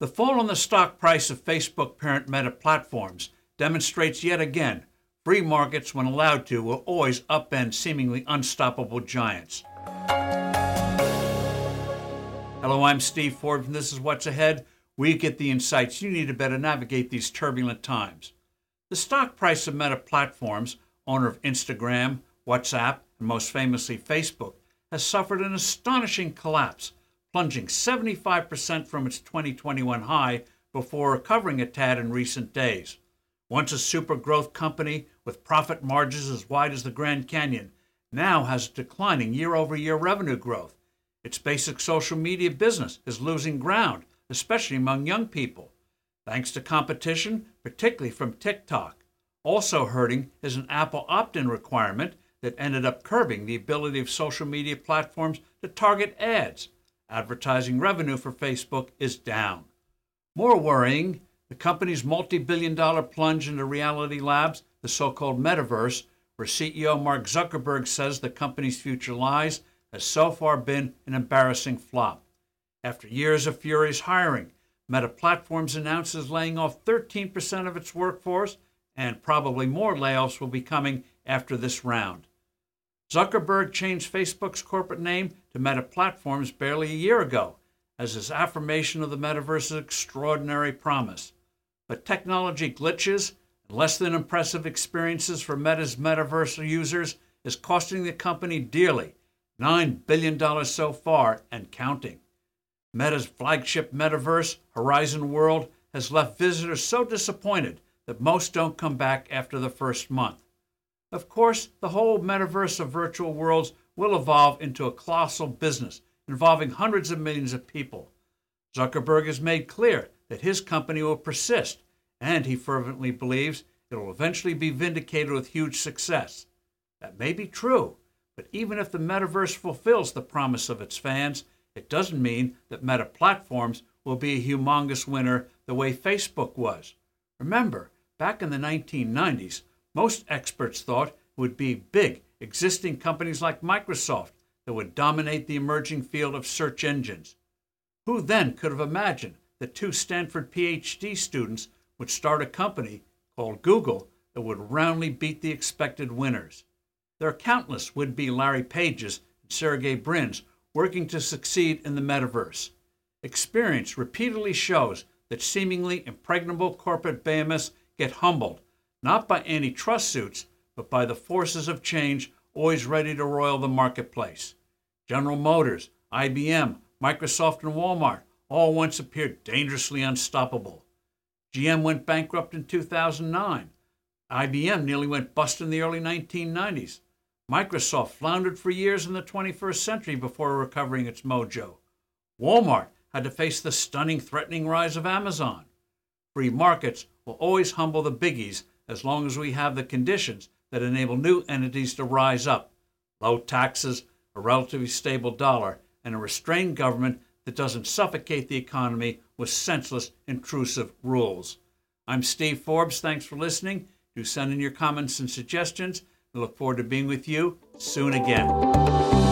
The fall in the stock price of Facebook parent Meta Platforms demonstrates yet again free markets, when allowed to, will always upend seemingly unstoppable giants. Hello, I'm Steve Forbes, and this is What's Ahead. We get the insights you need to better navigate these turbulent times. The stock price of Meta Platforms, owner of Instagram, WhatsApp, and most famously Facebook, has suffered an astonishing collapse plunging 75% from its 2021 high before recovering a tad in recent days. Once a super growth company with profit margins as wide as the Grand Canyon, now has declining year over year revenue growth. Its basic social media business is losing ground, especially among young people, thanks to competition, particularly from TikTok. Also hurting is an Apple opt in requirement that ended up curbing the ability of social media platforms to target ads advertising revenue for Facebook is down. More worrying, the company's multi billion dollar plunge into Reality Labs, the so called metaverse, where CEO Mark Zuckerberg says the company's future lies, has so far been an embarrassing flop. After years of furious hiring, Meta Platforms announces laying off 13% of its workforce, and probably more layoffs will be coming after this round. Zuckerberg changed Facebook's corporate name to Meta Platforms barely a year ago as his affirmation of the metaverse's extraordinary promise. But technology glitches and less than impressive experiences for Meta's metaverse users is costing the company dearly $9 billion so far and counting. Meta's flagship metaverse, Horizon World, has left visitors so disappointed that most don't come back after the first month. Of course, the whole metaverse of virtual worlds will evolve into a colossal business involving hundreds of millions of people. Zuckerberg has made clear that his company will persist, and he fervently believes it will eventually be vindicated with huge success. That may be true, but even if the metaverse fulfills the promise of its fans, it doesn't mean that Meta Platforms will be a humongous winner the way Facebook was. Remember, back in the 1990s, most experts thought would be big, existing companies like Microsoft that would dominate the emerging field of search engines. Who then could have imagined that two Stanford PhD students would start a company called Google that would roundly beat the expected winners? There are countless would be Larry Pages and Sergey Brins working to succeed in the metaverse. Experience repeatedly shows that seemingly impregnable corporate behemoths get humbled not by antitrust suits, but by the forces of change always ready to roil the marketplace. General Motors, IBM, Microsoft, and Walmart all once appeared dangerously unstoppable. GM went bankrupt in 2009. IBM nearly went bust in the early 1990s. Microsoft floundered for years in the 21st century before recovering its mojo. Walmart had to face the stunning, threatening rise of Amazon. Free markets will always humble the biggies as long as we have the conditions that enable new entities to rise up low taxes, a relatively stable dollar, and a restrained government that doesn't suffocate the economy with senseless, intrusive rules. I'm Steve Forbes. Thanks for listening. Do send in your comments and suggestions. We look forward to being with you soon again.